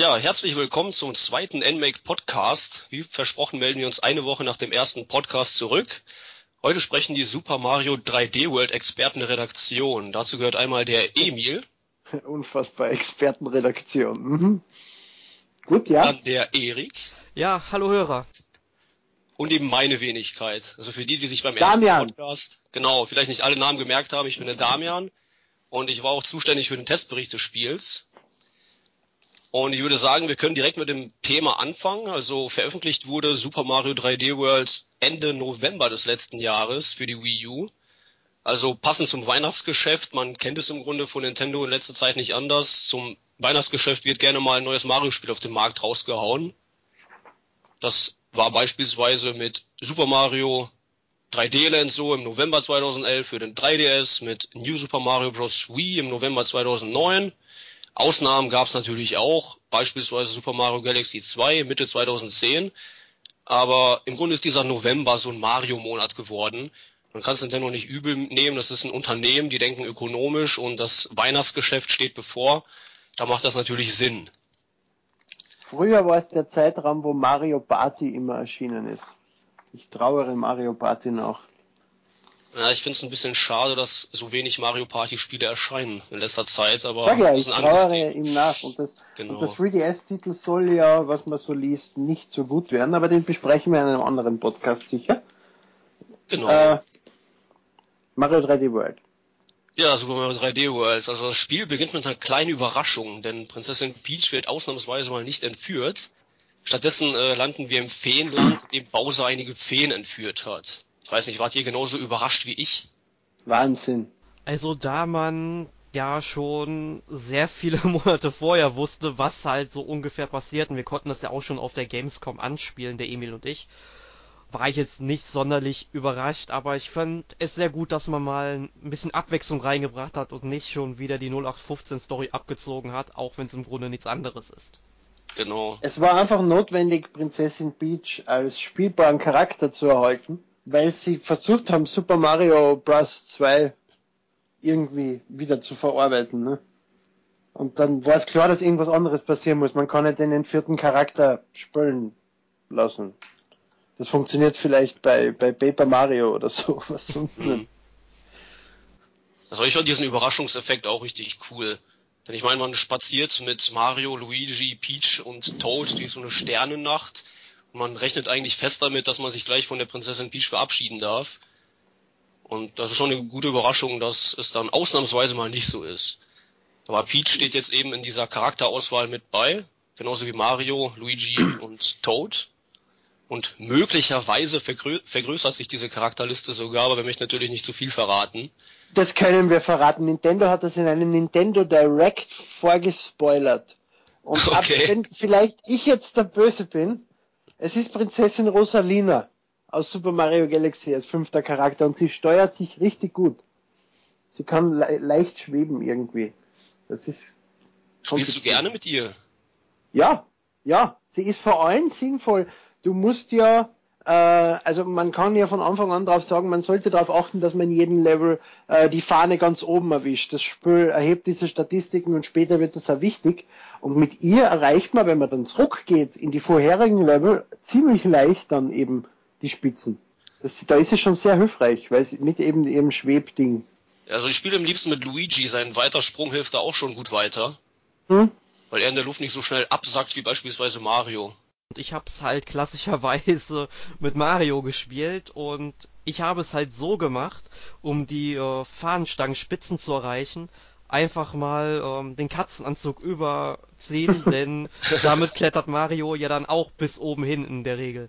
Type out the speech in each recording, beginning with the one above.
Ja, herzlich willkommen zum zweiten NMAKE Podcast. Wie versprochen melden wir uns eine Woche nach dem ersten Podcast zurück. Heute sprechen die Super Mario 3D World Expertenredaktion. Dazu gehört einmal der Emil. Unfassbar Expertenredaktion. Mhm. Gut, ja. Dann der Erik. Ja, hallo Hörer. Und eben meine Wenigkeit. Also für die, die sich beim Damian. ersten Podcast, genau, vielleicht nicht alle Namen gemerkt haben, ich bin der Damian. Und ich war auch zuständig für den Testbericht des Spiels. Und ich würde sagen, wir können direkt mit dem Thema anfangen. Also veröffentlicht wurde Super Mario 3D World Ende November des letzten Jahres für die Wii U. Also passend zum Weihnachtsgeschäft. Man kennt es im Grunde von Nintendo in letzter Zeit nicht anders. Zum Weihnachtsgeschäft wird gerne mal ein neues Mario-Spiel auf den Markt rausgehauen. Das war beispielsweise mit Super Mario 3D Land so im November 2011 für den 3DS, mit New Super Mario Bros. Wii im November 2009 Ausnahmen gab es natürlich auch, beispielsweise Super Mario Galaxy 2 Mitte 2010. Aber im Grunde ist dieser November so ein Mario-Monat geworden. Man kann es Nintendo nicht übel nehmen, das ist ein Unternehmen, die denken ökonomisch und das Weihnachtsgeschäft steht bevor. Da macht das natürlich Sinn. Früher war es der Zeitraum, wo Mario Party immer erschienen ist. Ich trauere Mario Party noch. Ja, ich finde es ein bisschen schade, dass so wenig Mario Party Spiele erscheinen in letzter Zeit, aber Sag ja, das ich trauere ihm nach. Und das, Genau. und das 3DS-Titel soll ja, was man so liest, nicht so gut werden, aber den besprechen wir in einem anderen Podcast sicher. Genau. Äh, Mario 3D World. Ja, Super Mario 3D World. Also das Spiel beginnt mit einer kleinen Überraschung, denn Prinzessin Peach wird ausnahmsweise mal nicht entführt. Stattdessen äh, landen wir im Feenland, dem Bowser einige Feen entführt hat. Ich weiß nicht, wart ihr genauso überrascht wie ich? Wahnsinn. Also da man ja schon sehr viele Monate vorher wusste, was halt so ungefähr passiert, und wir konnten das ja auch schon auf der Gamescom anspielen, der Emil und ich, war ich jetzt nicht sonderlich überrascht, aber ich fand es sehr gut, dass man mal ein bisschen Abwechslung reingebracht hat und nicht schon wieder die 0815 Story abgezogen hat, auch wenn es im Grunde nichts anderes ist. Genau. Es war einfach notwendig, Prinzessin Peach als spielbaren Charakter zu erhalten, weil sie versucht haben, Super Mario Bros. 2 irgendwie wieder zu verarbeiten. Ne? Und dann war es klar, dass irgendwas anderes passieren muss. Man kann nicht den entführten Charakter spielen lassen. Das funktioniert vielleicht bei, bei Paper Mario oder so, was sonst nicht. Also ich fand diesen Überraschungseffekt auch richtig cool. Denn ich meine, man spaziert mit Mario, Luigi, Peach und Toad durch so eine Sternennacht man rechnet eigentlich fest damit, dass man sich gleich von der Prinzessin Peach verabschieden darf. Und das ist schon eine gute Überraschung, dass es dann ausnahmsweise mal nicht so ist. Aber Peach steht jetzt eben in dieser Charakterauswahl mit bei, genauso wie Mario, Luigi und Toad. Und möglicherweise vergrö vergrößert sich diese Charakterliste sogar, aber wir möchten natürlich nicht zu viel verraten. Das können wir verraten. Nintendo hat das in einem Nintendo Direct vorgespoilert. Und ab, Okay. wenn vielleicht ich jetzt der Böse bin, es ist Prinzessin Rosalina aus Super Mario Galaxy als fünfter Charakter und sie steuert sich richtig gut. Sie kann le leicht schweben irgendwie. Das ist Spielst du gerne mit ihr? Ja, ja, sie ist vor allem sinnvoll. Du musst ja, äh, also man kann ja von Anfang an drauf sagen, man sollte darauf achten, dass man in jedem Level äh, die Fahne ganz oben erwischt. Das Spiel erhebt diese Statistiken und später wird das auch wichtig. Und mit ihr erreicht man, wenn man dann zurückgeht in die vorherigen Level, ziemlich leicht dann eben die Spitzen. Das, da ist es schon sehr hilfreich, weil sie mit eben ihrem Schwebding. Also ich spiele am liebsten mit Luigi, sein Weitersprung hilft da auch schon gut weiter, Hm? weil er in der Luft nicht so schnell absackt wie beispielsweise Mario. Und ich hab's halt klassischerweise mit Mario gespielt und ich habe es halt so gemacht, um die äh, Fahnenstangenspitzen zu erreichen, einfach mal ähm, den Katzenanzug überziehen, denn damit klettert Mario ja dann auch bis oben hin in der Regel.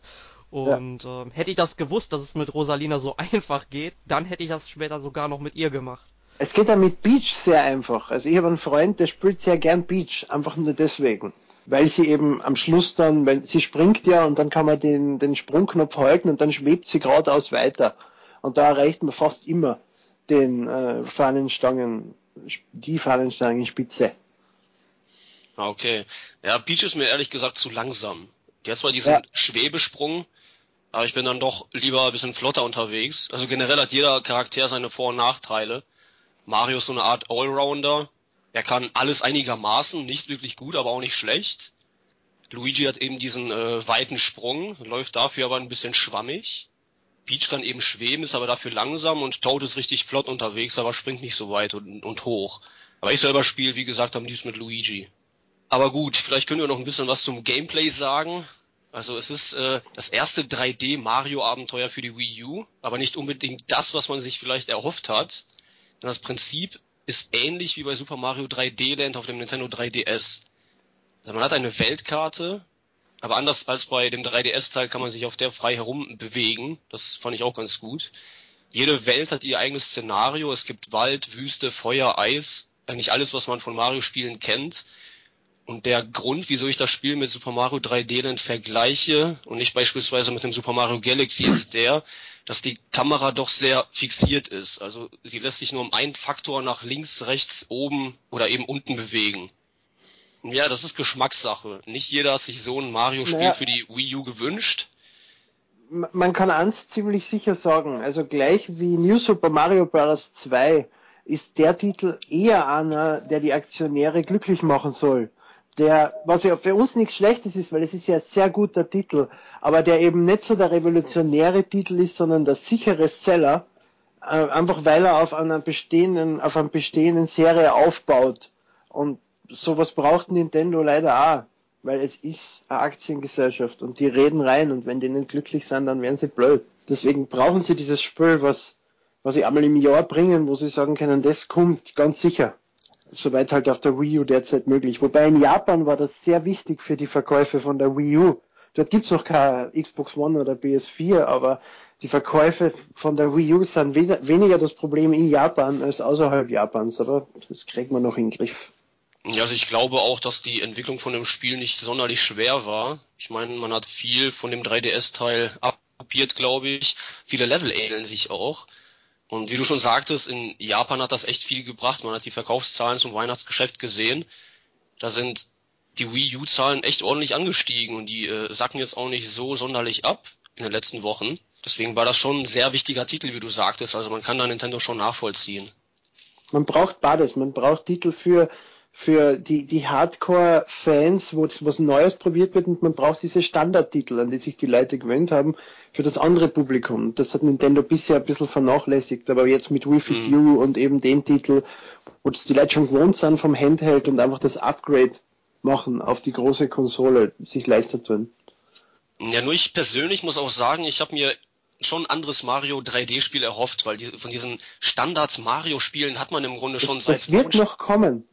Und ähm, hätte ich das gewusst, dass es mit Rosalina so einfach geht, dann hätte ich das später sogar noch mit ihr gemacht. Es geht ja mit Beach sehr einfach. Also ich habe einen Freund, der spielt sehr gern Beach, einfach nur deswegen. Weil sie eben am Schluss dann, weil sie springt ja und dann kann man den, den Sprungknopf halten und dann schwebt sie geradeaus weiter. Und da erreicht man fast immer den äh, Fahnenstangen, die Fahnenstangenspitze. Ah, okay. Ja, Peach ist mir ehrlich gesagt zu langsam. Die hat zwar diesen Ja. Schwebesprung, aber ich bin dann doch lieber ein bisschen flotter unterwegs. Also generell hat jeder Charakter seine Vor- und Nachteile. Mario ist so eine Art Allrounder. Er kann alles einigermaßen, nicht wirklich gut, aber auch nicht schlecht. Luigi hat eben diesen äh, weiten Sprung, läuft dafür aber ein bisschen schwammig. Peach kann eben schweben, ist aber dafür langsam und Toad ist richtig flott unterwegs, aber springt nicht so weit und, und hoch. Aber ich selber spiele, wie gesagt, am liebsten mit Luigi. Aber gut, vielleicht können wir noch ein bisschen was zum Gameplay sagen. Also es ist äh, das erste 3D Mario Abenteuer für die Wii U, aber nicht unbedingt das, was man sich vielleicht erhofft hat. Denn das Prinzip ist ähnlich wie bei Super Mario 3D Land auf dem Nintendo 3DS. Also man hat eine Weltkarte, aber anders als bei dem 3DS-Teil kann man sich auf der frei herum bewegen. Das fand ich auch ganz gut. Jede Welt hat ihr eigenes Szenario. Es gibt Wald, Wüste, Feuer, Eis. Eigentlich alles, was man von Mario-Spielen kennt. Und der Grund, wieso ich das Spiel mit Super Mario 3D Land vergleiche und nicht beispielsweise mit dem Super Mario Galaxy, ist der, dass die Kamera doch sehr fixiert ist. Also sie lässt sich nur um einen Faktor nach links, rechts, oben oder eben unten bewegen. Ja, das ist Geschmackssache. Nicht jeder hat sich so ein Mario-Spiel naja, für die Wii U gewünscht. Man kann eins ziemlich sicher sagen, also gleich wie New Super Mario Bros. 2 ist der Titel eher einer, der die Aktionäre glücklich machen soll. Der, was ja für uns nichts Schlechtes ist, weil es ist ja ein sehr guter Titel, aber der eben nicht so der revolutionäre Titel ist, sondern der sichere Seller, äh, einfach weil er auf einer bestehenden, auf einer bestehenden Serie aufbaut. Und sowas braucht Nintendo leider auch, weil es ist eine Aktiengesellschaft und die reden rein und wenn die nicht glücklich sind, dann werden sie blöd. Deswegen brauchen sie dieses Spiel, was, was sie einmal im Jahr bringen, wo sie sagen können, das kommt ganz sicher. Soweit halt auf der Wii U derzeit möglich. Wobei in Japan war das sehr wichtig für die Verkäufe von der Wii U. Dort gibt's noch keine Xbox One oder PS4, aber die Verkäufe von der Wii U sind weniger das Problem in Japan als außerhalb Japans, aber das kriegt man noch in den Griff. Ja, also ich glaube auch, dass die Entwicklung von dem Spiel nicht sonderlich schwer war. Ich meine, man hat viel von dem 3DS-Teil abkopiert, glaube ich. Viele Level ähneln sich auch. Und wie du schon sagtest, in Japan hat das echt viel gebracht. Man hat die Verkaufszahlen zum Weihnachtsgeschäft gesehen. Da sind die Wii U-Zahlen echt ordentlich angestiegen und die äh, sacken jetzt auch nicht so sonderlich ab in den letzten Wochen. Deswegen war das schon ein sehr wichtiger Titel, wie du sagtest. Also man kann da Nintendo schon nachvollziehen. Man braucht beides. Man braucht Titel für für die, die Hardcore-Fans, wo was Neues probiert wird und man braucht diese Standardtitel, an die sich die Leute gewöhnt haben, für das andere Publikum. Das hat Nintendo bisher ein bisschen vernachlässigt, aber jetzt mit Wii Fit mhm. U und eben den Titel, wo das die Leute schon gewohnt sind vom Handheld und einfach das Upgrade machen auf die große Konsole, sich leichter tun. Ja, nur ich persönlich muss auch sagen, ich habe mir schon ein anderes Mario 3D-Spiel erhofft, weil die, von diesen Standards Mario-Spielen hat man im Grunde schon das, seit. Das wird noch kommen.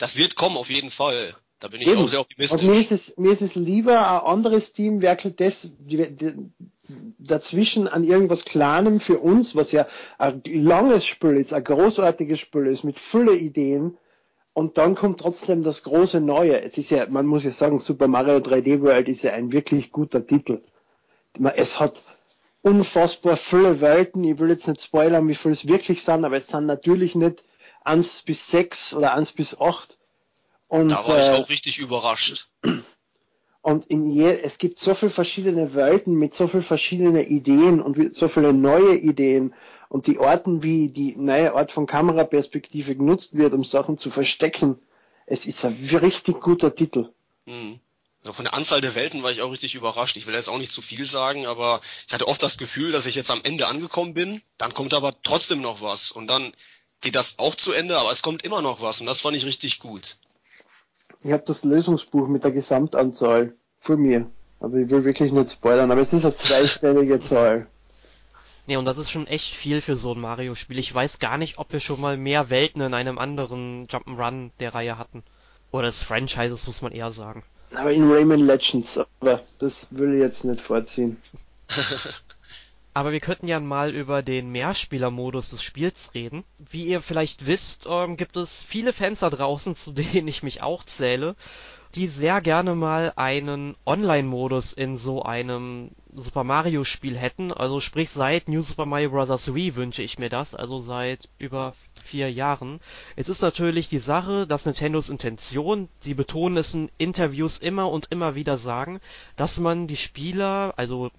Das wird kommen, auf jeden Fall. Da bin ich Eben. auch sehr optimistisch. Und mir ist es, mir ist es lieber, ein anderes Team werkelt das dazwischen an irgendwas Kleinem für uns, was ja ein langes Spiel ist, ein großartiges Spiel ist, mit Fülle Ideen. Und dann kommt trotzdem das große Neue. Es ist ja, man muss ja sagen, Super Mario 3D World ist ja ein wirklich guter Titel. Es hat unfassbar viele Welten. Ich will jetzt nicht spoilern, wie viel es wirklich sind, aber es sind natürlich nicht 1 bis 6 oder 1 bis 8. Und, da war ich äh, auch richtig überrascht. Und in je, es gibt so viele verschiedene Welten mit so vielen verschiedenen Ideen und so viele neue Ideen und die Orten, wie die neue Art von Kameraperspektive genutzt wird, um Sachen zu verstecken. Es ist ein richtig guter Titel. Mhm. Also von der Anzahl der Welten war ich auch richtig überrascht. Ich will jetzt auch nicht zu viel sagen, aber ich hatte oft das Gefühl, dass ich jetzt am Ende angekommen bin. Dann kommt aber trotzdem noch was. Und dann geht das auch zu Ende, aber es kommt immer noch was und das fand ich richtig gut. Ich habe das Lösungsbuch mit der Gesamtanzahl vor mir, aber ich will wirklich nicht spoilern, aber es ist eine zweistellige Zahl. Nee, und das ist schon echt viel für so ein Mario-Spiel. Ich weiß gar nicht, ob wir schon mal mehr Welten in einem anderen Jump'n'Run der Reihe hatten. Oder des Franchises, muss man eher sagen. Aber in Rayman Legends, aber das will ich jetzt nicht vorziehen. Aber wir könnten ja mal über den Mehrspielermodus des Spiels reden. Wie ihr vielleicht wisst, ähm, gibt es viele Fans da draußen, zu denen ich mich auch zähle, die sehr gerne mal einen Online-Modus in so einem Super Mario Spiel hätten. Also sprich seit New Super Mario Bros. Wii wünsche ich mir das, also seit über vier Jahren. Es ist natürlich die Sache, dass Nintendos Intention, sie betonen es in Interviews immer und immer wieder sagen, dass man die Spieler, also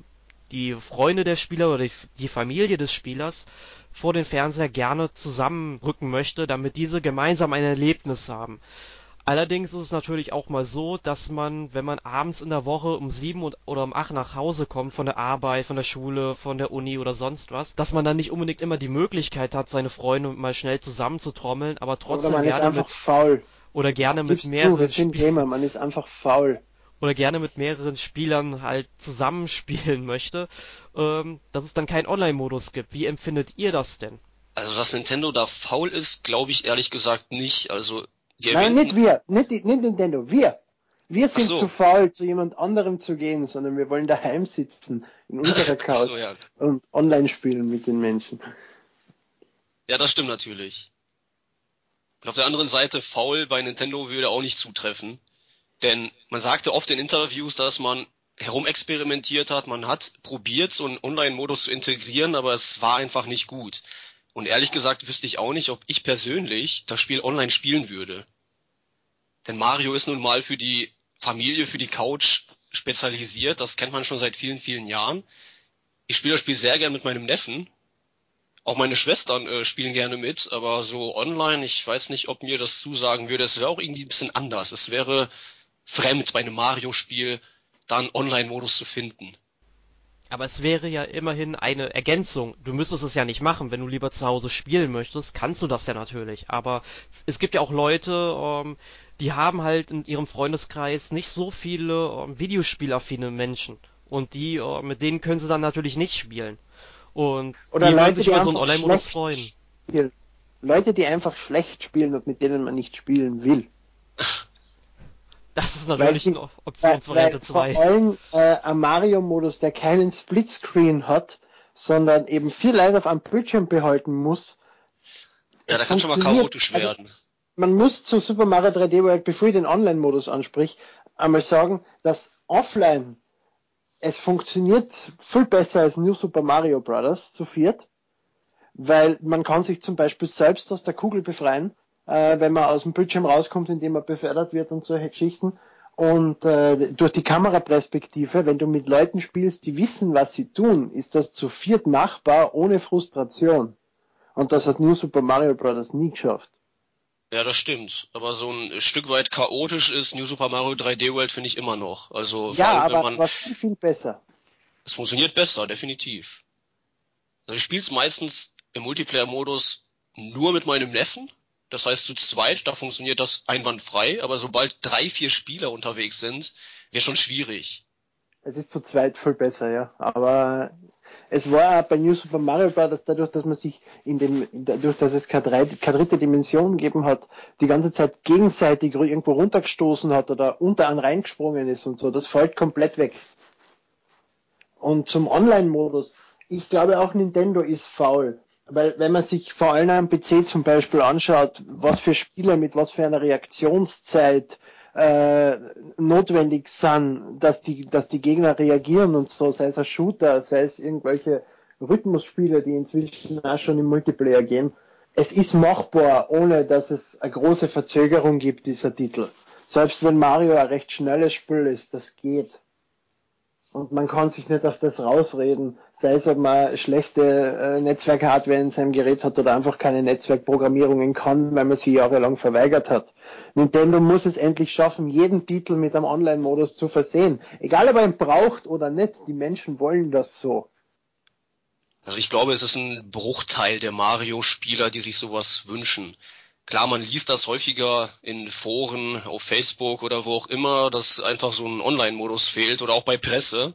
die Freunde der Spieler oder die, Familie des Spielers vor den Fernseher gerne zusammenrücken möchte, damit diese gemeinsam ein Erlebnis haben. Allerdings ist es natürlich auch mal so, dass man, wenn man abends in der Woche um sieben oder um acht nach Hause kommt von der Arbeit, von der Schule, von der Uni oder sonst was, dass man dann nicht unbedingt immer die Möglichkeit hat, seine Freunde mal schnell zusammenzutrommeln, aber trotzdem oder man gerne ist einfach mit faul. oder gerne mit Gib's mehreren zu, das Spielern Thema, man ist einfach faul. Oder gerne mit mehreren Spielern halt zusammenspielen möchte, ähm, dass es dann keinen Online-Modus gibt. Wie empfindet ihr das denn? Also, dass Nintendo da faul ist, glaube ich ehrlich gesagt nicht. Also, die Nein, nicht wir, nicht, nicht Nintendo, wir. Wir sind so. zu faul, zu jemand anderem zu gehen, sondern wir wollen daheim sitzen, in unserer Couch so, ja. und online spielen mit den Menschen. Ja, das stimmt natürlich. Und auf der anderen Seite, faul bei Nintendo würde auch nicht zutreffen. Denn man sagte oft in Interviews, dass man herumexperimentiert hat, man hat probiert, so einen Online-Modus zu integrieren, aber es war einfach nicht gut. Und ehrlich gesagt wüsste ich auch nicht, ob ich persönlich das Spiel online spielen würde. Denn Mario ist nun mal für die Familie, für die Couch spezialisiert, das kennt man schon seit vielen, vielen Jahren. Ich spiele das Spiel sehr gern mit meinem Neffen, auch meine Schwestern äh, spielen gerne mit, aber so online, ich weiß nicht, ob mir das zusagen würde. Es wäre auch irgendwie ein bisschen anders. Es wäre fremd bei einem Mario-Spiel, da einen Online-Modus zu finden. Aber es wäre ja immerhin eine Ergänzung. Du müsstest es ja nicht machen. Wenn du lieber zu Hause spielen möchtest, kannst du das ja natürlich. Aber es gibt ja auch Leute, ähm, die haben halt in ihrem Freundeskreis nicht so viele ähm, Videospielaffine Menschen. Und die, äh, mit denen können sie dann natürlich nicht spielen. Und Oder die würden Leute, sich die über so einen Online-Modus freuen. spielen. Leute, die einfach schlecht spielen und mit denen man nicht spielen will. Das ist natürlich eine Optionsvariante weil vor 2. allem äh, ein Mario-Modus, der keinen Splitscreen hat, sondern eben vier Leute auf einem Bildschirm behalten muss. Ja, da kann schon mal funktioniert- chaotisch also, werden. man muss zu Super Mario 3D World, bevor ich den Online-Modus ansprich, einmal sagen, dass offline es funktioniert viel besser als New Super Mario Bros. zu viert, weil man kann sich zum Beispiel selbst aus der Kugel befreien, äh, wenn man aus dem Bildschirm rauskommt, indem man befördert wird und solche Geschichten. Und äh, durch die Kameraperspektive, wenn du mit Leuten spielst, die wissen, was sie tun, ist das zu viert machbar ohne Frustration. Und das hat New Super Mario Bros. nie geschafft. Ja, das stimmt. Aber so ein Stück weit chaotisch ist New Super Mario 3D World finde ich immer noch. Also Ja, allem, aber man, war viel, viel besser. es funktioniert besser, definitiv. Also ich spiele es meistens im Multiplayer-Modus nur mit meinem Neffen. Das heißt, zu zweit, da funktioniert das einwandfrei, aber sobald drei, vier Spieler unterwegs sind, wäre schon schwierig. Es ist zu zweit viel besser, ja. Aber es war auch bei New Super Mario Bros. dadurch, dass man sich in dem, dadurch, dass es keine, dritte Dimension gegeben hat, die ganze Zeit gegenseitig irgendwo runtergestoßen hat oder unter einen reingesprungen ist und so. Das fällt komplett weg. Und zum Online-Modus. Ich glaube auch Nintendo ist faul. Weil wenn man sich vor allem am PC zum Beispiel anschaut, was für Spiele mit was für einer Reaktionszeit äh, notwendig sind, dass die, dass die Gegner reagieren und so, sei es ein Shooter, sei es irgendwelche Rhythmusspiele, die inzwischen auch schon im Multiplayer gehen. Es ist machbar, ohne dass es eine große Verzögerung gibt, dieser Titel. Selbst wenn Mario ein recht schnelles Spiel ist, das geht. Und man kann sich nicht auf das rausreden, sei es, ob man schlechte äh, Netzwerkhardware in seinem Gerät hat oder einfach keine Netzwerkprogrammierungen kann, weil man sie jahrelang verweigert hat. Nintendo muss es endlich schaffen, jeden Titel mit einem Online-Modus zu versehen. Egal, ob er ihn braucht oder nicht, die Menschen wollen das so. Also ich glaube, es ist ein Bruchteil der Mario-Spieler, die sich sowas wünschen. Klar, man liest das häufiger in Foren, auf Facebook oder wo auch immer, dass einfach so ein Online-Modus fehlt oder auch bei Presse.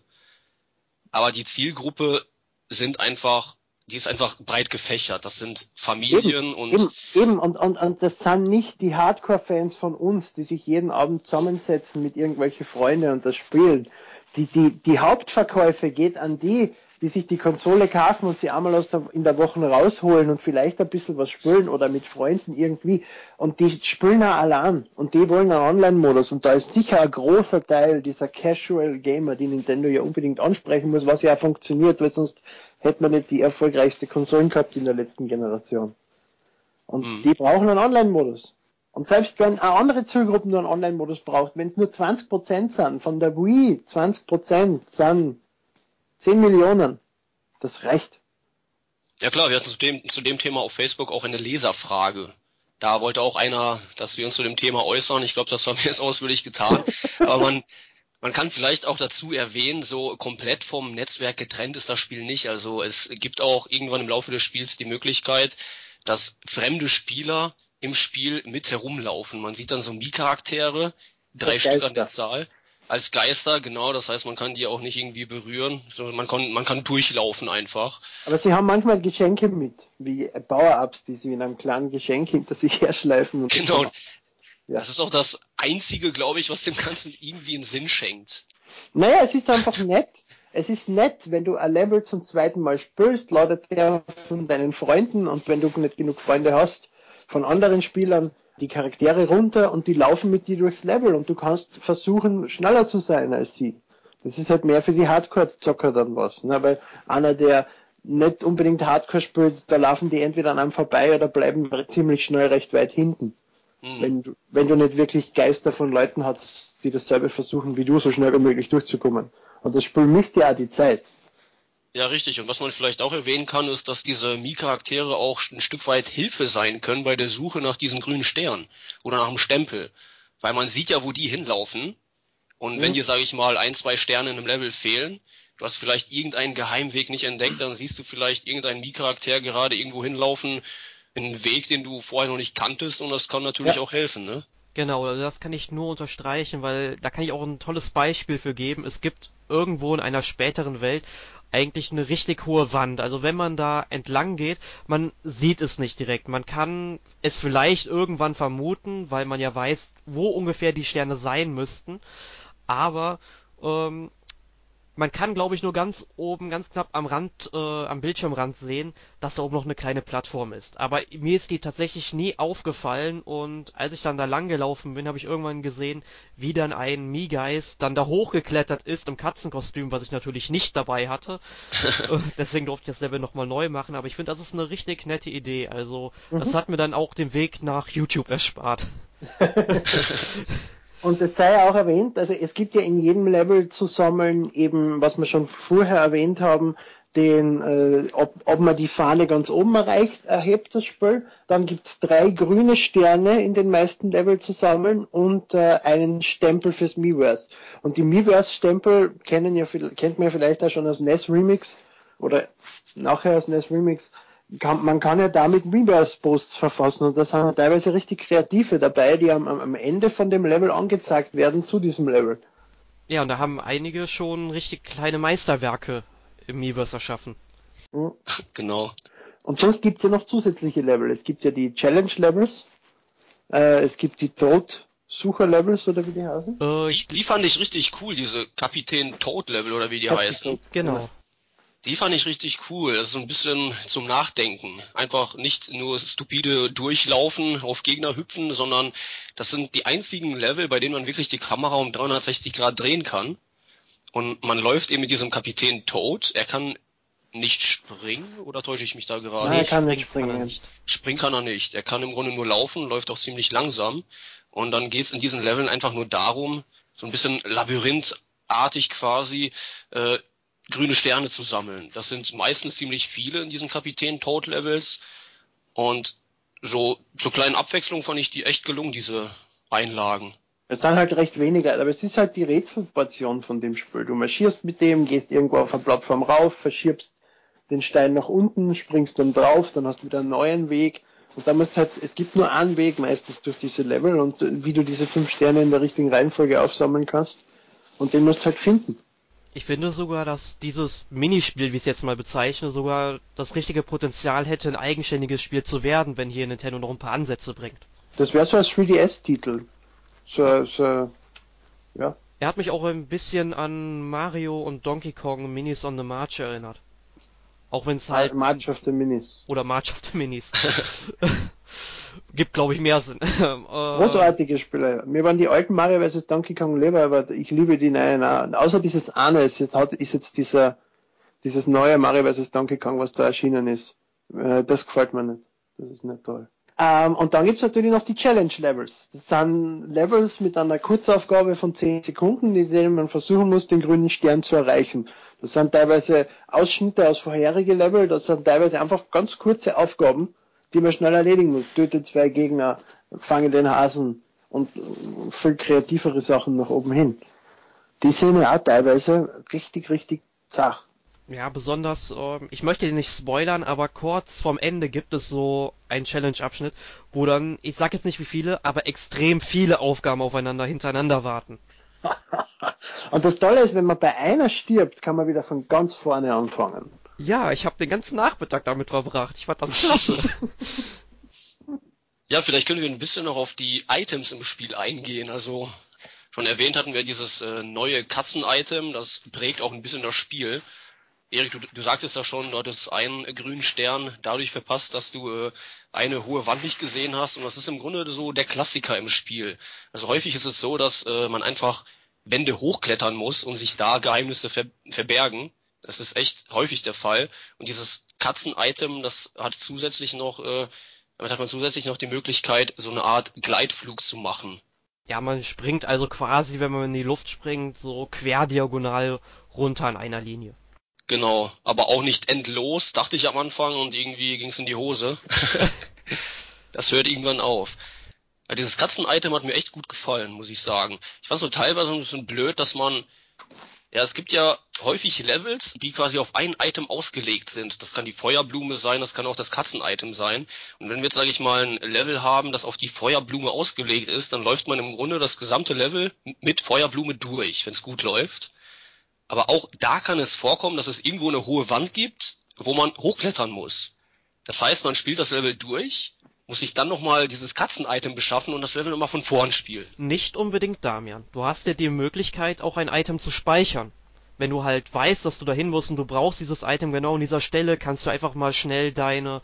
Aber die Zielgruppe sind einfach, die ist einfach breit gefächert. Das sind Familien und Eben, eben. Und, und, und das sind nicht die Hardcore-Fans von uns, die sich jeden Abend zusammensetzen mit irgendwelchen Freunden und das spielen. Die, die, die Hauptverkäufe geht an die, die sich die Konsole kaufen und sie einmal aus der, in der Woche rausholen und vielleicht ein bisschen was spielen oder mit Freunden irgendwie. Und die spielen auch allein und die wollen einen Online-Modus. Und da ist sicher ein großer Teil dieser Casual Gamer, die Nintendo ja unbedingt ansprechen muss, was ja auch funktioniert, weil sonst hätte man nicht die erfolgreichste Konsolen gehabt in der letzten Generation. Und Mhm. die brauchen einen Online-Modus. Und selbst wenn eine andere Zielgruppe nur einen Online-Modus braucht, wenn es nur 20% sind, von der Wii 20% sind 10 Millionen, das reicht. ja klar, wir hatten zu dem, zu dem Thema auf Facebook auch eine Leserfrage. Da wollte auch einer, dass wir uns zu dem Thema äußern. Ich glaube, das haben wir jetzt ausführlich getan. Aber man, man kann vielleicht auch dazu erwähnen, so komplett vom Netzwerk getrennt ist das Spiel nicht. Also es gibt auch irgendwann im Laufe des Spiels die Möglichkeit, dass fremde Spieler im Spiel mit herumlaufen. Man sieht dann so Mii-Charaktere, drei Stück an der Zahl als Geister, genau, das heißt, man kann die auch nicht irgendwie berühren, sondern man kann, man kann durchlaufen einfach. Aber sie haben manchmal Geschenke mit, wie Power-Ups, die sie in einem kleinen Geschenk hinter sich herschleifen. Und genau. Ja. Das ist auch das einzige, glaube ich, was dem Ganzen irgendwie einen Sinn schenkt. Naja, es ist einfach nett. Es ist nett, wenn du ein Level zum zweiten Mal spielst, ladet der von deinen Freunden und wenn du nicht genug Freunde hast, von anderen Spielern, die Charaktere runter und die laufen mit dir durchs Level und du kannst versuchen, schneller zu sein als sie. Das ist halt mehr für die Hardcore-Zocker dann was, ne? weil einer, der nicht unbedingt Hardcore spielt, da laufen die entweder an einem vorbei oder bleiben ziemlich schnell recht weit hinten. Mhm. Wenn, du, wenn du nicht wirklich Geister von Leuten hast, die dasselbe versuchen wie du, so schnell wie möglich durchzukommen. Und das Spiel misst ja auch die Zeit. Ja, richtig. Und was man vielleicht auch erwähnen kann, ist, dass diese Mii-Charaktere auch ein Stück weit Hilfe sein können bei der Suche nach diesen grünen Sternen oder nach dem Stempel. Weil man sieht ja, wo die hinlaufen. Und mhm. wenn dir, sage ich mal, ein, zwei Sterne in einem Level fehlen, du hast vielleicht irgendeinen Geheimweg nicht entdeckt, dann siehst du vielleicht irgendeinen Mii-Charakter gerade irgendwo hinlaufen, einen Weg, den du vorher noch nicht kanntest und das kann natürlich ja. auch helfen, ne? Genau, also das kann ich nur unterstreichen, weil da kann ich auch ein tolles Beispiel für geben. Es gibt irgendwo in einer späteren Welt eigentlich eine richtig hohe Wand. Also wenn man da entlang geht, man sieht es nicht direkt. Man kann es vielleicht irgendwann vermuten, weil man ja weiß, wo ungefähr die Sterne sein müssten. Aber ähm, man kann, glaube ich, nur ganz oben, ganz knapp am Rand, äh, am Bildschirmrand sehen, dass da oben noch eine kleine Plattform ist. Aber mir ist die tatsächlich nie aufgefallen und als ich dann da lang gelaufen bin, habe ich irgendwann gesehen, wie dann ein Mii-Geist dann da hochgeklettert ist im Katzenkostüm, was ich natürlich nicht dabei hatte. Deswegen durfte ich das Level nochmal neu machen, aber ich finde, das ist eine richtig nette Idee. Also, mhm. das hat mir dann auch den Weg nach YouTube erspart. Und es sei auch erwähnt, also es gibt ja in jedem Level zu sammeln eben, was wir schon vorher erwähnt haben, den, äh, ob, ob man die Fahne ganz oben erreicht, erhebt das Spiel. Dann gibt's drei grüne Sterne in den meisten Level zu sammeln und äh, einen Stempel fürs Miiverse. Und die Miiverse-Stempel kennen ja, kennt man ja vielleicht auch schon aus NES Remix oder nachher aus NES Remix kann, man kann ja damit Reverse-Posts verfassen und da sind ja teilweise richtig kreative dabei, die am, am Ende von dem Level angezeigt werden zu diesem Level. Ja, und da haben einige schon richtig kleine Meisterwerke im Miiverse erschaffen. Mhm. Genau. Und sonst gibt's ja noch zusätzliche Level. Es gibt ja die Challenge-Levels, äh, es gibt die Tod-Sucher-Levels oder wie die heißen. Äh, die, die fand ich richtig cool, diese Kapitän Tod-Level oder wie die Kapitän, heißen. Genau. Die fand ich richtig cool. Das ist so ein bisschen zum Nachdenken. Einfach nicht nur stupide durchlaufen, auf Gegner hüpfen, sondern das sind die einzigen Level, bei denen man wirklich die Kamera um 360 Grad drehen kann. Und man läuft eben mit diesem Kapitän Toad. Er kann nicht springen oder täusche ich mich da gerade? Nein, er kann nicht springen. Kann nicht. Springen kann er nicht. Er kann im Grunde nur laufen, läuft auch ziemlich langsam. Und dann geht es in diesen Leveln einfach nur darum, so ein bisschen labyrinthartig quasi, äh, grüne Sterne zu sammeln. Das sind meistens ziemlich viele in diesen Kapitän Toad Levels und so zur kleinen Abwechslung fand ich die echt gelungen, diese Einlagen. Es sind halt recht wenige, aber es ist halt die Rätselportion von dem Spiel. Du marschierst mit dem, gehst irgendwo auf eine Plattform rauf, verschiebst den Stein nach unten, springst dann drauf, dann hast du wieder einen neuen Weg. Und da musst halt, es gibt nur einen Weg meistens durch diese Level und wie du diese fünf Sterne in der richtigen Reihenfolge aufsammeln kannst. Und den musst du halt finden. Ich finde sogar, dass dieses Minispiel, wie ich es jetzt mal bezeichne, sogar das richtige Potenzial hätte, ein eigenständiges Spiel zu werden, wenn hier Nintendo noch ein paar Ansätze bringt. Das wäre so als 3DS-Titel. So, so, ja. Er hat mich auch ein bisschen an Mario und Donkey Kong Minis on the March erinnert. Auch wenn es halt. March of the Minis. Oder March of the Minis. gibt, glaube ich, mehr Sinn. Äh, Großartige Spiele. Mir waren die alten Mario vs. Donkey Kong lieber, aber ich liebe die neuen auch. Außer dieses eine ist jetzt, ist jetzt dieser, dieses neue Mario vs. Donkey Kong, was da erschienen ist. Äh, das gefällt mir nicht. Das ist nicht toll. Ähm, und dann gibt's natürlich noch die Challenge Levels. Das sind Levels mit einer Kurzaufgabe von 10 Sekunden, in denen man versuchen muss, den grünen Stern zu erreichen. Das sind teilweise Ausschnitte aus vorherigen Level, das sind teilweise einfach ganz kurze Aufgaben, die man schnell erledigen muss. Töte zwei Gegner, fange den Hasen und viel kreativere Sachen nach oben hin. Die sind ja auch teilweise richtig, richtig zach. Ja, besonders, äh, ich möchte nicht spoilern, aber kurz vorm Ende gibt es so einen Challenge-Abschnitt, wo dann, ich sag jetzt nicht wie viele, aber extrem viele Aufgaben aufeinander hintereinander warten. Und das Tolle ist, wenn man bei einer stirbt, kann man wieder von ganz vorne anfangen. Ja, ich habe den ganzen Nachmittag damit verbracht. Ich fand das klasse. ja, vielleicht können wir ein bisschen noch auf die Items im Spiel eingehen. Also schon erwähnt hatten wir dieses äh, neue Katzen-Item, das prägt auch ein bisschen das Spiel. Erik, du, du sagtest ja schon, du hattest einen grünen Stern dadurch verpasst, dass du äh, eine hohe Wand nicht gesehen hast. Und das ist im Grunde so der Klassiker im Spiel. Also häufig ist es so, dass äh, man einfach Wände hochklettern muss und sich da Geheimnisse ver verbergen. Das ist echt häufig der Fall. Und dieses Katzen-Item, das hat zusätzlich noch, äh, damit hat man zusätzlich noch die Möglichkeit, so eine Art Gleitflug zu machen. Ja, man springt also quasi, wenn man in die Luft springt, so querdiagonal runter in einer Linie. Genau, aber auch nicht endlos, dachte ich am Anfang und irgendwie ging's in die Hose. das hört irgendwann auf. Ja, dieses Katzen-Item hat mir echt gut gefallen, muss ich sagen. Ich fand so teilweise ein bisschen blöd, dass man ja, es gibt ja häufig Levels, die quasi auf ein Item ausgelegt sind. Das kann die Feuerblume sein, das kann auch das Katzen-Item sein. Und wenn wir jetzt, sage ich mal, ein Level haben, das auf die Feuerblume ausgelegt ist, dann läuft man im Grunde das gesamte Level mit Feuerblume durch, wenn es gut läuft. Aber auch da kann es vorkommen, dass es irgendwo eine hohe Wand gibt, wo man hochklettern muss. Das heißt, man spielt das Level durch, muss sich dann nochmal dieses Katzen-Item beschaffen und das Level nochmal von vorn spielen. Nicht unbedingt, Damian. Du hast ja die Möglichkeit, auch ein Item zu speichern. Wenn du halt weißt, dass du dahin musst und du brauchst dieses Item genau an dieser Stelle, kannst du einfach mal schnell deine,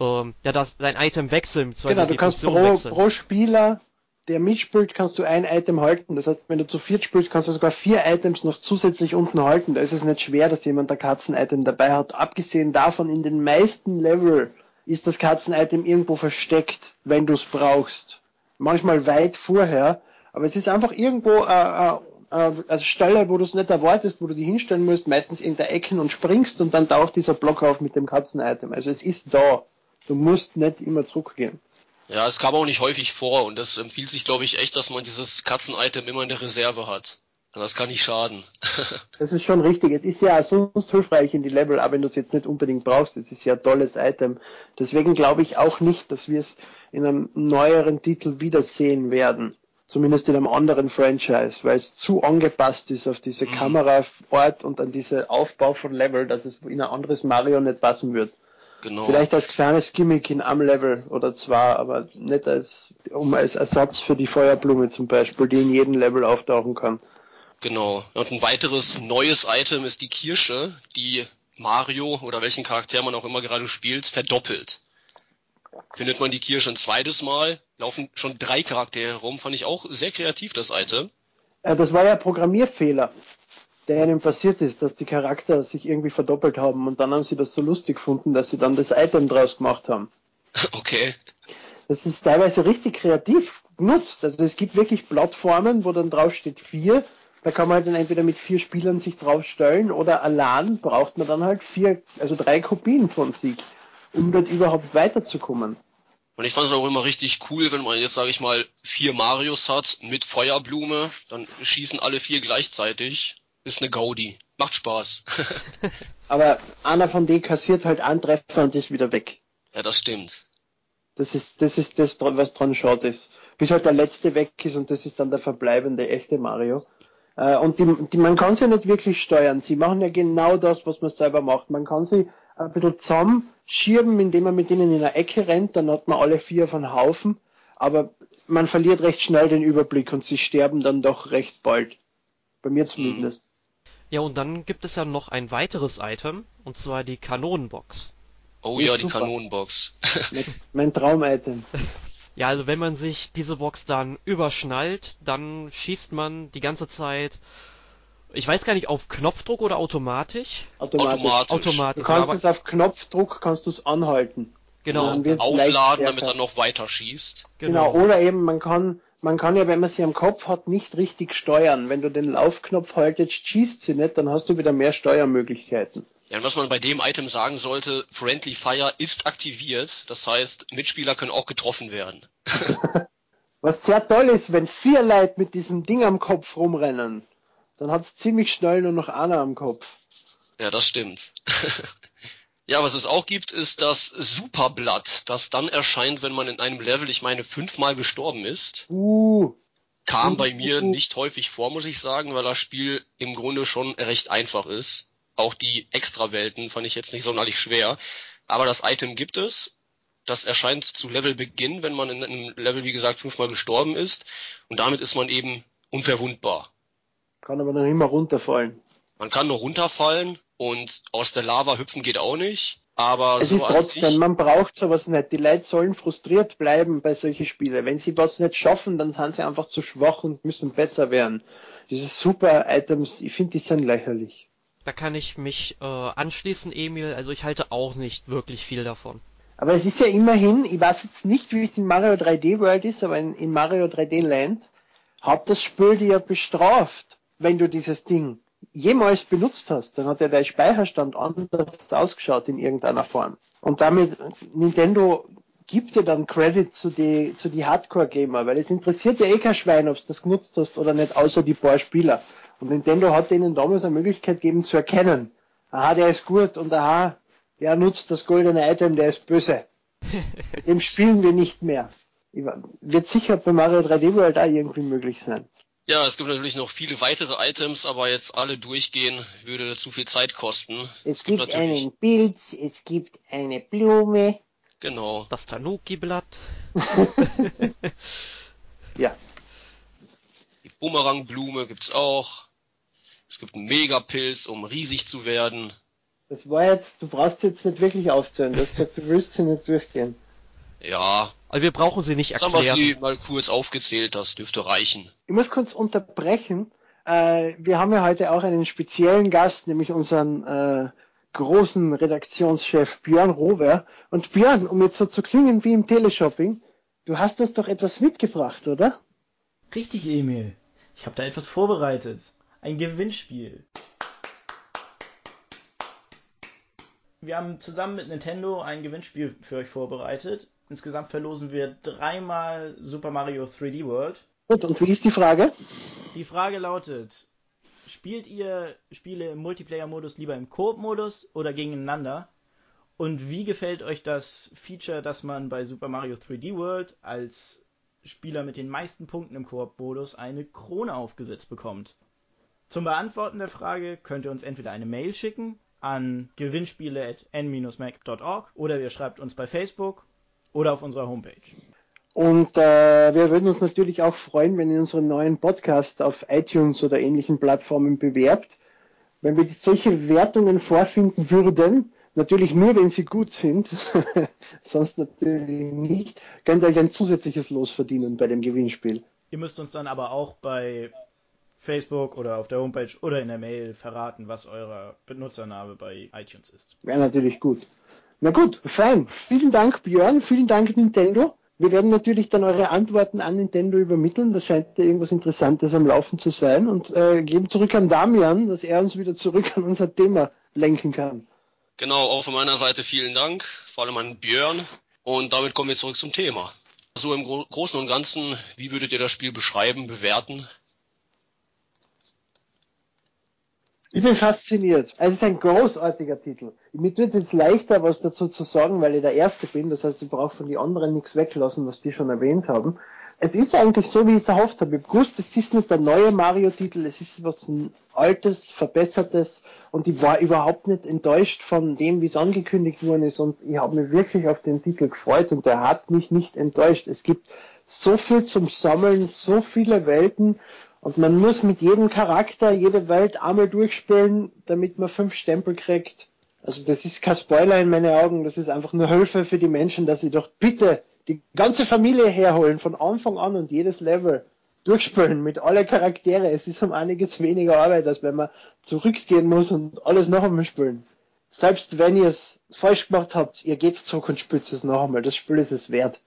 ähm, ja, das, dein Item wechseln. Genau, du kannst pro, pro Spieler der mitspielt, kannst du ein Item halten. Das heißt, wenn du zu viert spielst, kannst du sogar vier Items noch zusätzlich unten halten. Da ist es nicht schwer, dass jemand ein Katzen-Item dabei hat. Abgesehen davon, in den meisten Level ist das Katzen-Item irgendwo versteckt, wenn du es brauchst. Manchmal weit vorher, aber es ist einfach irgendwo äh, äh, also Stelle, wo du es nicht erwartest, wo du die hinstellen musst, meistens in der Ecken und springst und dann taucht dieser Block auf mit dem Katzen-Item. Also es ist da. Du musst nicht immer zurückgehen. Ja, es kam auch nicht häufig vor und das empfiehlt sich, glaube ich, echt, dass man dieses Katzen-Item immer in der Reserve hat. Das kann nicht schaden. das ist schon richtig. Es ist ja sonst hilfreich in die Level, aber wenn du es jetzt nicht unbedingt brauchst, es ist ja ein tolles Item. Deswegen glaube ich auch nicht, dass wir es in einem neueren Titel wiedersehen werden. Zumindest in einem anderen Franchise, weil es zu angepasst ist auf diese mhm. Kameraort und an diese Aufbau von Level, dass es in ein anderes Mario nicht passen wird. Genau. Vielleicht als kleines Gimmick in einem Level oder zwei, aber nicht als, um als Ersatz für die Feuerblume zum Beispiel, die in jedem Level auftauchen kann. Genau. Und ein weiteres neues Item ist die Kirsche, die Mario oder welchen Charakter man auch immer gerade spielt, verdoppelt. Findet man die Kirsche ein zweites Mal, laufen schon drei Charaktere herum, fand ich auch sehr kreativ, das Item. Ja, das war ja Programmierfehler der ihnen passiert ist, dass die Charakter sich irgendwie verdoppelt haben und dann haben sie das so lustig gefunden, dass sie dann das Item draus gemacht haben. Okay. Das ist teilweise richtig kreativ genutzt. Also es gibt wirklich Plattformen, wo dann drauf steht vier. Da kann man halt dann entweder mit vier Spielern sich draufstellen oder allein braucht man dann halt vier, also drei Kopien von sich, um dort überhaupt weiterzukommen. Und ich fand es auch immer richtig cool, wenn man jetzt, sage ich mal, vier Marios hat mit Feuerblume, dann schießen alle vier gleichzeitig ist eine Gaudi. Macht Spaß. Aber einer von denen kassiert halt einen Treffer und ist wieder weg. Ja, das stimmt. Das ist, das ist das, was dran schaut ist. Bis halt der letzte weg ist und das ist dann der verbleibende echte Mario. Äh, und die, die, man kann sie nicht wirklich steuern. Sie machen ja genau das, was man selber macht. Man kann sie ein bisschen zusammen schieben, indem man mit ihnen in eine Ecke rennt, dann hat man alle vier von Haufen. Aber man verliert recht schnell den Überblick und sie sterben dann doch recht bald. Bei mir zumindest. Ja, und dann gibt es ja noch ein weiteres Item, und zwar die Kanonenbox. Oh ja, die super. Kanonenbox. mein Traum-Item. Ja, also wenn man sich diese Box dann überschnallt, dann schießt man die ganze Zeit, ich weiß gar nicht, auf Knopfdruck oder automatisch? Automatisch. Automatisch. automatisch. Du kannst es auf Knopfdruck, kannst du es anhalten. Genau. Aufladen, damit er noch weiter schießt. Genau. genau. Oder eben, man kann man kann ja, wenn man sie am Kopf hat, nicht richtig steuern. Wenn du den Laufknopf haltest, schießt sie nicht, dann hast du wieder mehr Steuermöglichkeiten. Ja, und was man bei dem Item sagen sollte, Friendly Fire ist aktiviert. Das heißt, Mitspieler können auch getroffen werden. was sehr toll ist, wenn vier Leute mit diesem Ding am Kopf rumrennen, dann hat's ziemlich schnell nur noch einer am Kopf. Ja, das stimmt. ja, was es auch gibt, ist das Superblatt, das dann erscheint, wenn man in einem Level, ich meine, fünfmal gestorben ist. Uh. Kam bei mir nicht häufig vor, muss ich sagen, weil das Spiel im Grunde schon recht einfach ist. Auch die Extrawelten fand ich jetzt nicht sonderlich schwer. Aber das Item gibt es. Das erscheint zu Levelbeginn, wenn man in einem Level, wie gesagt, fünfmal gestorben ist. Und damit ist man eben unverwundbar. Kann aber noch immer runterfallen. Man kann nur runterfallen und aus der Lava hüpfen geht auch nicht. Aber es so ist trotzdem, sich, man braucht sowas nicht. Die Leute sollen frustriert bleiben bei solchen Spielen. Wenn sie was nicht schaffen, dann sind sie einfach zu schwach und müssen besser werden. Diese Super-Items, ich finde, die sind lächerlich. Da kann ich mich äh, anschließen, Emil. Also ich halte auch nicht wirklich viel davon. Aber es ist ja immerhin, ich weiß jetzt nicht, wie es in Mario 3D World ist, aber in, in Mario 3D Land hat das Spiel dir ja bestraft, wenn du dieses Ding jemals benutzt hast, dann hat ja dein Speicherstand anders ausgeschaut in irgendeiner Form. Und damit, Nintendo gibt dir dann Credit zu die, zu die Hardcore-Gamer, weil es interessiert ja eh kein Schwein, ob du das genutzt hast oder nicht, außer die paar Spieler. Und Nintendo hat denen damals eine Möglichkeit gegeben zu erkennen, aha, der ist gut und aha, der nutzt das goldene Item, der ist böse. Dem spielen wir nicht mehr. Wird sicher bei Mario 3D World auch irgendwie möglich sein. Ja, es gibt natürlich noch viele weitere Items, aber jetzt alle durchgehen würde zu viel Zeit kosten. Es, es gibt, gibt einen Pilz, es gibt eine Blume. Genau. Das Tanuki-Blatt. ja. Die Bumerangblume gibt's auch. Es gibt einen Megapilz, um riesig zu werden. Das war jetzt, du brauchst jetzt nicht wirklich aufzuhören. Du hast gesagt, du willst sie nicht durchgehen. Ja. Also wir brauchen sie nicht erklären. Jetzt haben wir sie mal kurz aufgezählt, das dürfte reichen. Ich muss kurz unterbrechen. Äh, wir haben ja heute auch einen speziellen Gast, nämlich unseren äh, großen Redaktionschef Björn Rover. Und Björn, um jetzt so zu klingen wie im Teleshopping, du hast uns doch etwas mitgebracht, oder? Richtig, Emil. Ich habe da etwas vorbereitet. Ein Gewinnspiel. Wir haben zusammen mit Nintendo ein Gewinnspiel für euch vorbereitet. Insgesamt verlosen wir dreimal Super Mario 3D World. Gut, und wie ist die Frage? Die Frage lautet, spielt ihr Spiele im Multiplayer-Modus lieber im Koop-Modus oder gegeneinander? Und wie gefällt euch das Feature, dass man bei Super Mario 3D World als Spieler mit den meisten Punkten im Koop-Modus eine Krone aufgesetzt bekommt? Zum Beantworten der Frage könnt ihr uns entweder eine Mail schicken an gewinnspiele.n-mac.org oder ihr schreibt uns bei Facebook oder auf unserer Homepage. Und äh, wir würden uns natürlich auch freuen, wenn ihr unseren neuen Podcast auf iTunes oder ähnlichen Plattformen bewerbt. Wenn wir solche Wertungen vorfinden würden, natürlich nur, wenn sie gut sind, sonst natürlich nicht, könnt ihr euch ein zusätzliches Los verdienen bei dem Gewinnspiel. Ihr müsst uns dann aber auch bei Facebook oder auf der Homepage oder in der Mail verraten, was euer Benutzername bei iTunes ist. Wäre natürlich gut. Na gut, fein. Vielen Dank, Björn. Vielen Dank, Nintendo. Wir werden natürlich dann eure Antworten an Nintendo übermitteln. Das scheint ja irgendwas Interessantes am Laufen zu sein. Und äh, geben zurück an Damian, dass er uns wieder zurück an unser Thema lenken kann. Genau, auch von meiner Seite vielen Dank, vor allem an Björn. Und damit kommen wir zurück zum Thema. So im Großen und Ganzen, wie würdet ihr das Spiel beschreiben, bewerten? Ich bin fasziniert. Es ist ein großartiger Titel. Mir tut es jetzt leichter, was dazu zu sagen, weil ich der Erste bin. Das heißt, ich brauche von den anderen nichts weglassen, was die schon erwähnt haben. Es ist eigentlich so, wie ich es erhofft habe. Ich gewusst, es ist nicht der neue Mario-Titel, es ist was ein altes, verbessertes und ich war überhaupt nicht enttäuscht von dem, wie es angekündigt worden ist und ich habe mich wirklich auf den Titel gefreut und der hat mich nicht enttäuscht. Es gibt so viel zum Sammeln, so viele Welten und man muss mit jedem Charakter jede Welt einmal durchspielen, damit man fünf Stempel kriegt. Also das ist kein Spoiler in meinen Augen, das ist einfach nur Hilfe für die Menschen, dass sie doch bitte die ganze Familie herholen, von Anfang an und jedes Level durchspielen mit alle Charaktere. Es ist um einiges weniger Arbeit, als wenn man zurückgehen muss und alles noch einmal spielen. Selbst wenn ihr es falsch gemacht habt, ihr geht zurück und spielt es noch einmal. Das Spiel ist es wert.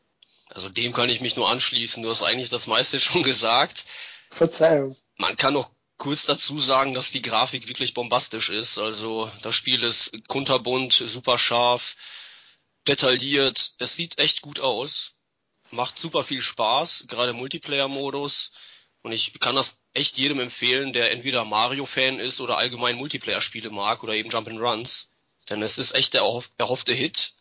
Also dem kann ich mich nur anschließen. Du hast eigentlich das meiste schon gesagt. Verzeihung. Man kann noch kurz dazu sagen, dass die Grafik wirklich bombastisch ist. Also das Spiel ist kunterbunt, super scharf, detailliert. Es sieht echt gut aus. Macht super viel Spaß, gerade Multiplayer-Modus. Und ich kann das echt jedem empfehlen, der entweder Mario-Fan ist oder allgemein Multiplayer-Spiele mag oder eben Jump'n'Runs. Denn es ist echt der erhoffte Hit.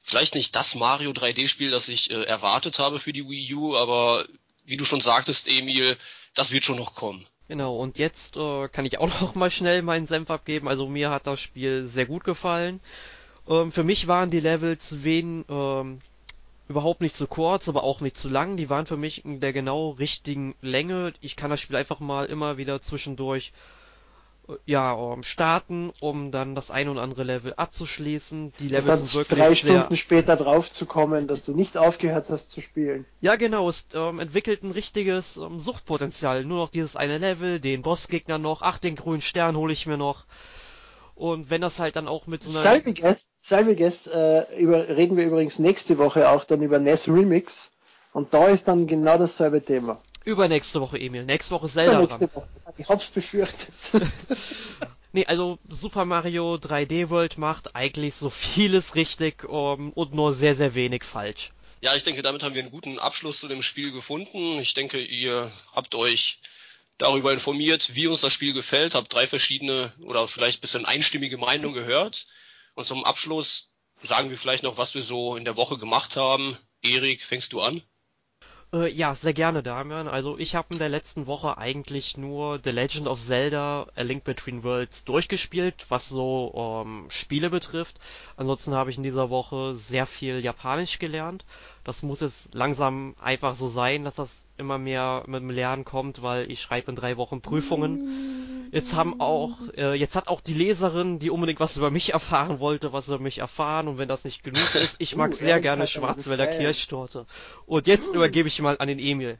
Vielleicht nicht das Mario 3D-Spiel, das ich äh, erwartet habe für die Wii U, aber wie du schon sagtest, Emil, das wird schon noch kommen. Genau, und jetzt äh, kann ich auch noch mal schnell meinen Senf abgeben. Also mir hat das Spiel sehr gut gefallen. Ähm, für mich waren die Levels wen, ähm, überhaupt nicht zu kurz, aber auch nicht zu lang. Die waren für mich in der genau richtigen Länge. Ich kann das Spiel einfach mal immer wieder zwischendurch ja, um, starten, um dann das ein oder andere Level abzuschließen. Die Level sind wirklich drei Stunden später draufzukommen, dass du nicht aufgehört hast zu spielen. Ja, genau. Es ähm, entwickelt ein richtiges ähm, Suchtpotenzial. Nur noch dieses eine Level, den Bossgegner noch, ach, den grünen Stern hole ich mir noch. Und wenn das halt dann auch mit so einer... Salviges, Salviges äh, über, reden wir übrigens nächste Woche auch dann über NES Remix. Und da ist dann genau dasselbe Thema. Übernächste Woche, Emil. Nächste Woche Zelda Übernächste dran. Woche. Ich hab's befürchtet. nee, also Super Mario 3D World macht eigentlich so vieles richtig um, und nur sehr, sehr wenig falsch. Ja, ich denke, damit haben wir einen guten Abschluss zu dem Spiel gefunden. Ich denke, ihr habt euch darüber informiert, wie uns das Spiel gefällt, habt drei verschiedene oder vielleicht ein bisschen einstimmige Meinungen gehört. Und zum Abschluss sagen wir vielleicht noch, was wir so in der Woche gemacht haben. Erik, fängst du an? Äh, ja, sehr gerne, Damian. Also ich habe in der letzten Woche eigentlich nur The Legend of Zelda A Link Between Worlds durchgespielt, was so ähm, Spiele betrifft. Ansonsten habe ich in dieser Woche sehr viel Japanisch gelernt. Das muss jetzt langsam einfach so sein, dass das immer mehr mit dem Lernen kommt, weil ich schreibe in drei Wochen Prüfungen. Jetzt haben auch, äh, jetzt hat auch die Leserin, die unbedingt was über mich erfahren wollte, was über mich erfahren und wenn das nicht genug ist, ich mag uh, sehr gerne Schwarzwälder Kirschtorte. Und jetzt übergebe ich mal an den Emil.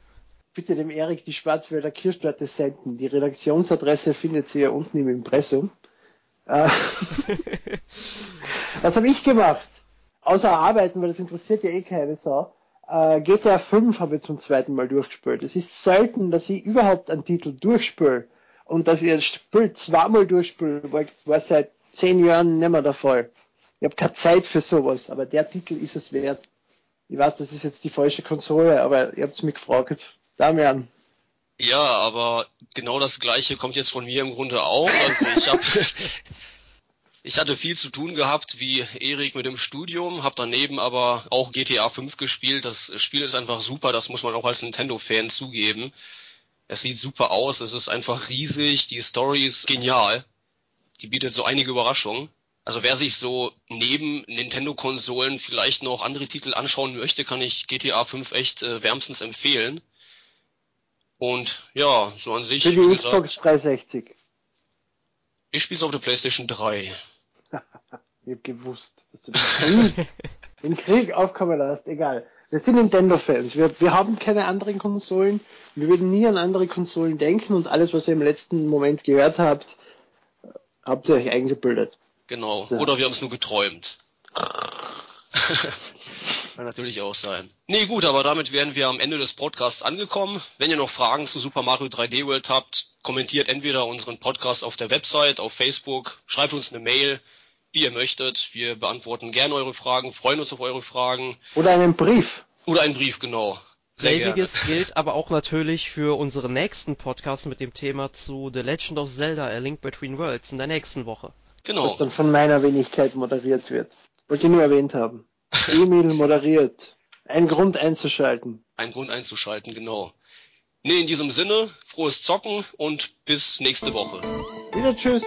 Bitte dem Erik die Schwarzwälder Kirschtorte senden. Die Redaktionsadresse findet sie ja unten im Impressum. Äh, was habe ich gemacht? Außer arbeiten, weil das interessiert ja eh keine Sau äh, GTA 5 habe ich zum zweiten Mal durchgespielt. Es ist selten, dass ich überhaupt einen Titel durchspiele. Und dass ich ein Spiel zweimal durchspiele, war seit zehn Jahren nicht mehr der Fall. Ich habe keine Zeit für sowas, aber der Titel ist es wert. Ich weiß, das ist jetzt die falsche Konsole, aber ihr habt mich gefragt. Damian. Ja, aber genau das gleiche kommt jetzt von mir im Grunde auch. Also ich habe Ich hatte viel zu tun gehabt, wie Erik mit dem Studium, habe daneben aber auch GTA 5 gespielt. Das Spiel ist einfach super, das muss man auch als Nintendo-Fan zugeben. Es sieht super aus, es ist einfach riesig, die Story ist genial. Die bietet so einige Überraschungen. Also wer sich so neben Nintendo-Konsolen vielleicht noch andere Titel anschauen möchte, kann ich GTA 5 echt äh, wärmstens empfehlen. Und ja, so an sich. Für die Xbox 360. Ich spiele es auf der PlayStation 3. ich hab gewusst, dass du den Krieg, den Krieg aufkommen lässt. Egal. Wir sind Nintendo-Fans. Wir, wir haben keine anderen Konsolen. Wir würden nie an andere Konsolen denken und alles, was ihr im letzten Moment gehört habt, habt ihr euch eingebildet. Genau. So. Oder wir haben es nur geträumt. Kann natürlich auch sein. Nee, gut, aber damit wären wir am Ende des Podcasts angekommen. Wenn ihr noch Fragen zu Super Mario 3D World habt, kommentiert entweder unseren Podcast auf der Website, auf Facebook, schreibt uns eine Mail, wie ihr möchtet. Wir beantworten gerne eure Fragen, freuen uns auf eure Fragen. Oder einen Brief. Oder einen Brief, genau. Selbiges gilt aber auch natürlich für unseren nächsten Podcast mit dem Thema zu The Legend of Zelda A Link Between Worlds in der nächsten Woche. Genau. Das dann von meiner Wenigkeit moderiert wird. Wollte ich nur erwähnt haben. Emil moderiert. Ein Grund einzuschalten. Ein Grund einzuschalten, genau. Nee, in diesem Sinne, frohes Zocken und bis nächste Woche. Wieder tschüss.